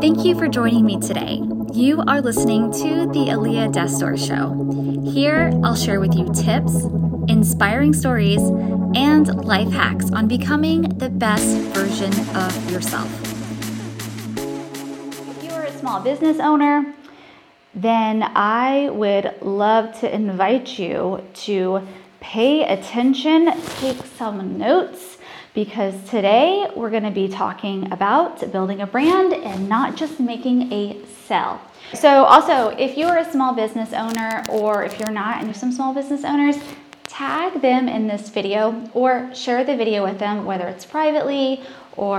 Thank you for joining me today. You are listening to the Aaliyah Destor Show. Here, I'll share with you tips, inspiring stories, and life hacks on becoming the best version of yourself. If you are a small business owner, then I would love to invite you to pay attention, take some notes, because today we're going to be talking about building a brand and not just making a sell. So, also, if you're a small business owner or if you're not and you're some small business owners, tag them in this video or share the video with them, whether it's privately